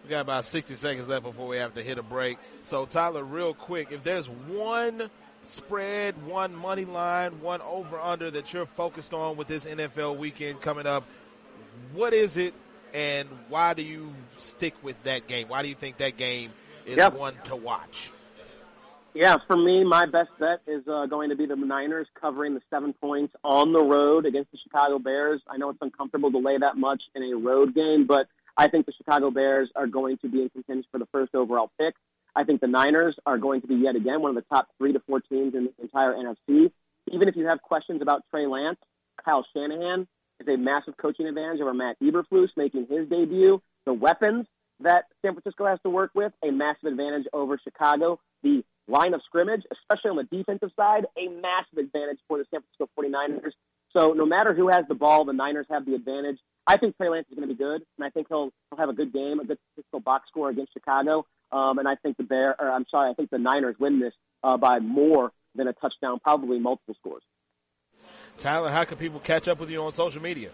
We got about 60 seconds left before we have to hit a break. So, Tyler, real quick, if there's one spread, one money line, one over under that you're focused on with this NFL weekend coming up, what is it and why do you stick with that game? Why do you think that game is yep. one to watch? Yeah, for me, my best bet is uh, going to be the Niners covering the seven points on the road against the Chicago Bears. I know it's uncomfortable to lay that much in a road game, but I think the Chicago Bears are going to be in contention for the first overall pick. I think the Niners are going to be yet again one of the top three to four teams in the entire NFC. Even if you have questions about Trey Lance, Kyle Shanahan is a massive coaching advantage over Matt Eberflus making his debut. The weapons that San Francisco has to work with, a massive advantage over Chicago. The line of scrimmage, especially on the defensive side, a massive advantage for the San Francisco 49ers. So no matter who has the ball, the Niners have the advantage. I think Trey Lance is going to be good, and I think he'll, he'll have a good game, a good statistical box score against Chicago. Um, and I think the Bear, or I'm sorry, I think the Niners win this uh, by more than a touchdown, probably multiple scores. Tyler, how can people catch up with you on social media?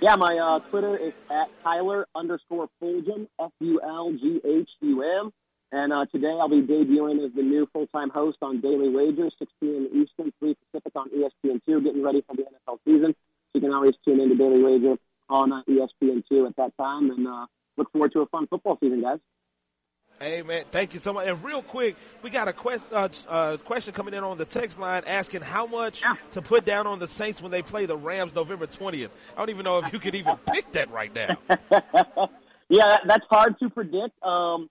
Yeah, my uh, Twitter is at Tyler underscore Fulghum, F U L G H U M. And uh, today I'll be debuting as the new full-time host on Daily Wagers, 6 p.m. Eastern, 3 Pacific on ESPN2, getting ready for the NFL season. So you can always tune into Daily Wager on uh, ESPN2 at that time. And uh, look forward to a fun football season, guys. Hey man, thank you so much. And real quick, we got a quest, uh, uh, question coming in on the text line asking how much yeah. to put down on the Saints when they play the Rams November twentieth. I don't even know if you could even *laughs* pick that right now. *laughs* yeah, that's hard to predict. Um,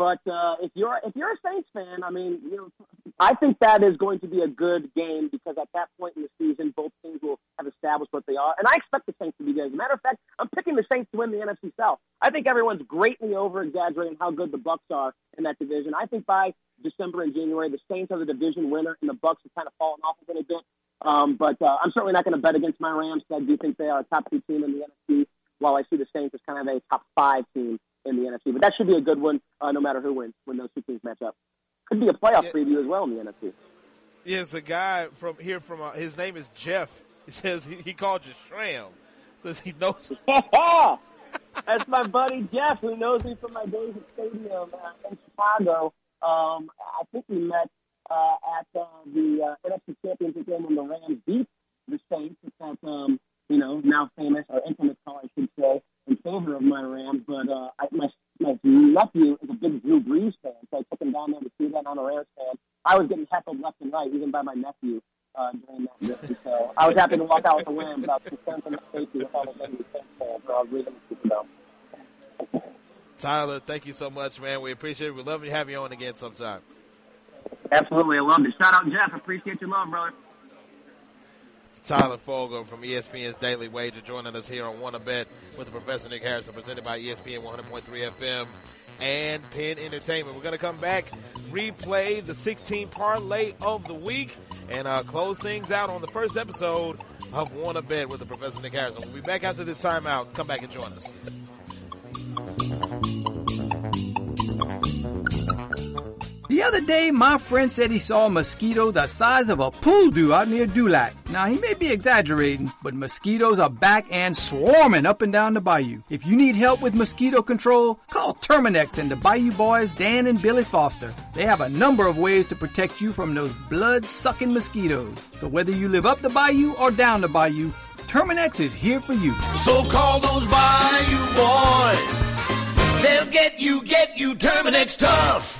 but uh, if you're if you're a Saints fan, I mean, you know, I think that is going to be a good game because at that point in the season, both teams will have established what they are, and I expect the Saints to be good. As a matter of fact, I'm picking the Saints to win the NFC South. I think everyone's greatly over exaggerating how good the Bucs are in that division. I think by December and January, the Saints are the division winner, and the Bucs have kind of fallen off a little bit. Um, but uh, I'm certainly not going to bet against my Rams. I do think they are a top two team in the NFC, while I see the Saints as kind of a top five team in the NFC. But that should be a good one, uh, no matter who wins when those two teams match up. Could be a playoff yeah. preview as well in the NFC. Yeah, it's a guy from here from uh, his name is Jeff. He says he, he called you Shram because he knows. *laughs* That's my buddy Jeff, who knows me from my days at Stadium uh, in Chicago. Um, I think we met uh, at uh, the uh, NFC Championship game when the Rams beat the Saints at that um, you know, now famous or infamous car, I should say, in favor of my Rams. But uh, I, my my nephew is a big Drew Brees fan, so I took him down there to see that. I'm a Rams fan. I was getting heckled left and right, even by my nephew uh, during that visit. So I was happy to walk out with a win, but I was concerned for my safety with all the fans. So I was really Tyler, thank you so much, man. We appreciate it. We'd love to have you on again sometime. Absolutely, I love it. Shout out Jeff. Appreciate your love, brother. Tyler Fulghum from ESPN's Daily Wager joining us here on Wanna Bet with the Professor Nick Harrison presented by ESPN 100.3 FM and Penn Entertainment. We're going to come back, replay the 16 parlay of the week, and uh, close things out on the first episode of Wanna Bet with the Professor Nick Harrison. We'll be back after this timeout. Come back and join us. The other day, my friend said he saw a mosquito the size of a pool do out near Dulac. Now, he may be exaggerating, but mosquitoes are back and swarming up and down the bayou. If you need help with mosquito control, call Terminix and the Bayou Boys, Dan and Billy Foster. They have a number of ways to protect you from those blood-sucking mosquitoes. So whether you live up the bayou or down the bayou, Terminix is here for you. So call those Bayou Boys. They'll get you, get you Terminix tough.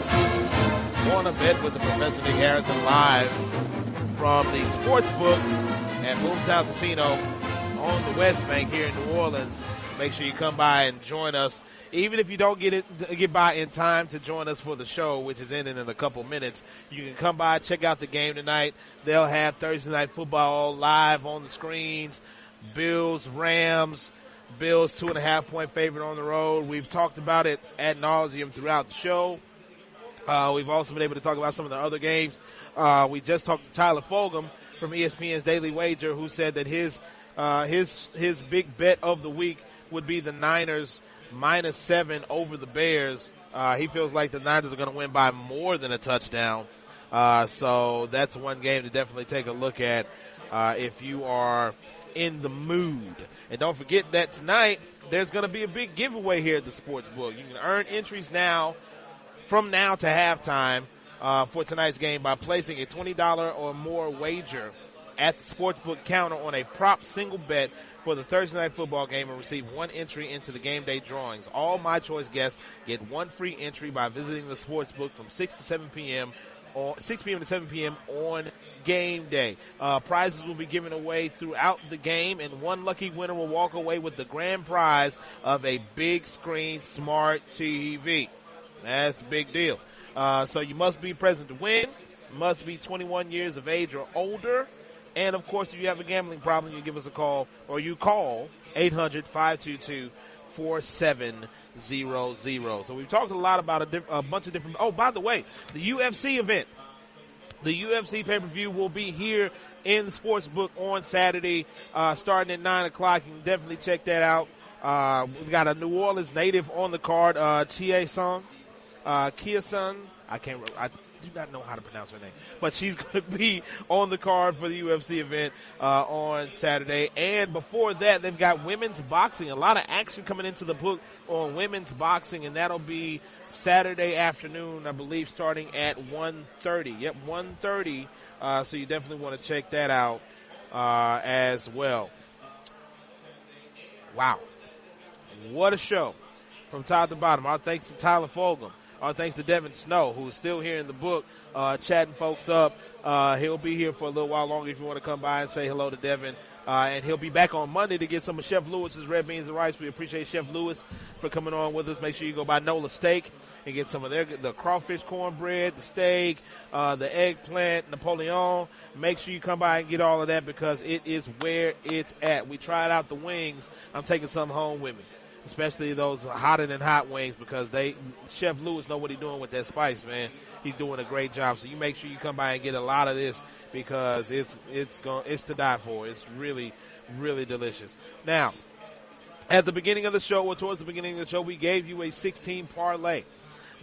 Segment, Wanna Bet with the Professor Nick Harrison live from the sports book at Boomtown Casino on the West Bank here in New Orleans. Make sure you come by and join us. Even if you don't get it, get by in time to join us for the show, which is ending in a couple minutes, you can come by, check out the game tonight. They'll have Thursday night football live on the screens. Bills, Rams, Bills two and a half point favorite on the road. We've talked about it ad nauseum throughout the show. Uh, we've also been able to talk about some of the other games. Uh, we just talked to Tyler Fulghum from ESPN's Daily Wager, who said that his uh, his his big bet of the week would be the Niners minus seven over the Bears. Uh, he feels like the Niners are going to win by more than a touchdown. Uh, so that's one game to definitely take a look at uh, if you are in the mood. And don't forget that tonight there's going to be a big giveaway here at the sports book. You can earn entries now from now to halftime uh, for tonight's game by placing a $20 or more wager at the sportsbook counter on a prop single bet for the Thursday night football game and receive one entry into the game day drawings. All my choice guests get one free entry by visiting the sportsbook from 6 to 7 p.m. on 6 p.m. to 7 p.m. on game day. Uh, prizes will be given away throughout the game, and one lucky winner will walk away with the grand prize of a big screen smart TV. That's a big deal. Uh, so you must be present to win, must be 21 years of age or older, and of course, if you have a gambling problem, you give us a call or you call 800 522 4700. So we've talked a lot about a, diff- a bunch of different. Oh, by the way, the UFC event The UFC pay per view will be here in the sports book on Saturday, uh, starting at nine o'clock. You can definitely check that out. Uh, we got a New Orleans native on the card, uh, Sung, uh, Kia Sun. I can't. I do not know how to pronounce her name, but she's *laughs* going to be on the card for the UFC event uh, on Saturday. And before that, they've got women's boxing. A lot of action coming into the book on women's boxing, and that'll be Saturday afternoon, I believe, starting at 1.30. Yep, 1.30. Uh, so you definitely want to check that out uh, as well. Wow. What a show from top to bottom. Our thanks to Tyler Fulghum. Our thanks to Devin Snow, who's still here in the book, uh, chatting folks up. Uh, he'll be here for a little while longer if you want to come by and say hello to Devin. Uh, and he'll be back on Monday to get some of Chef Lewis's red beans and rice. We appreciate Chef Lewis for coming on with us. Make sure you go by Nola Steak and get some of their the crawfish cornbread, the steak, uh, the eggplant, Napoleon. Make sure you come by and get all of that because it is where it's at. We tried out the wings. I'm taking some home with me especially those hotter than hot wings because they Chef Lewis know what he's doing with that spice, man. He's doing a great job. So you make sure you come by and get a lot of this because it's it's going it's to die for. It's really really delicious. Now, at the beginning of the show or towards the beginning of the show, we gave you a 16 parlay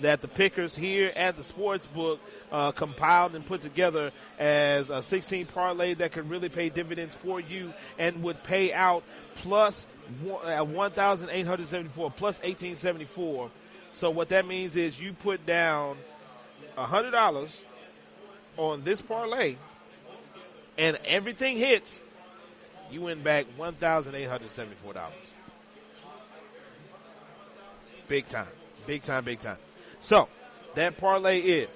that the pickers here at the sports book uh, compiled and put together as a 16 parlay that could really pay dividends for you and would pay out plus 1,874 plus 1874. So what that means is you put down $100 on this parlay and everything hits, you win back $1,874. Big time. Big time, big time. So that parlay is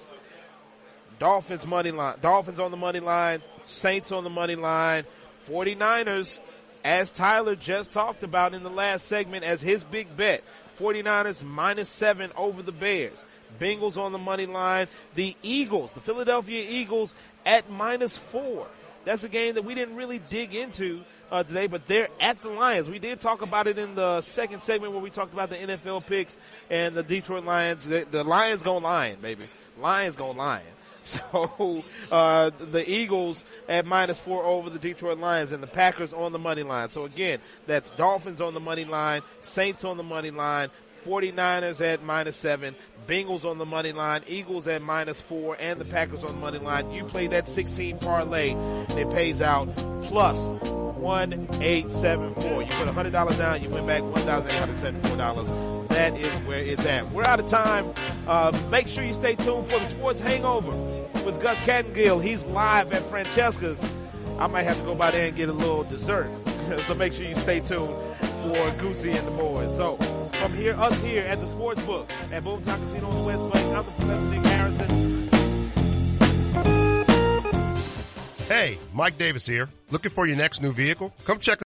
Dolphins money line, Dolphins on the money line, Saints on the money line, 49ers as Tyler just talked about in the last segment as his big bet. 49ers minus seven over the Bears. Bengals on the money line. The Eagles, the Philadelphia Eagles at minus four. That's a game that we didn't really dig into uh, today, but they're at the Lions. We did talk about it in the second segment where we talked about the NFL picks and the Detroit Lions. The, the Lions go lion, baby. Lions go lion. *laughs* So uh, the Eagles at minus four over the Detroit Lions and the Packers on the money line. So again, that's Dolphins on the money line, Saints on the money line, 49ers at minus seven, Bengals on the money line, Eagles at minus four, and the Packers on the money line. You play that 16 parlay, it pays out plus 1874. You put $100 down, you win back $1,874. That is where it's at. We're out of time. Uh, make sure you stay tuned for the Sports Hangover with Gus Kattengell. He's live at Francesca's. I might have to go by there and get a little dessert. *laughs* so make sure you stay tuned for Goosey and the boys. So from here, us here at the Sports Book at Boomtown Casino on the West Bank, I'm the Professor Nick Harrison. Hey, Mike Davis here. Looking for your next new vehicle? Come check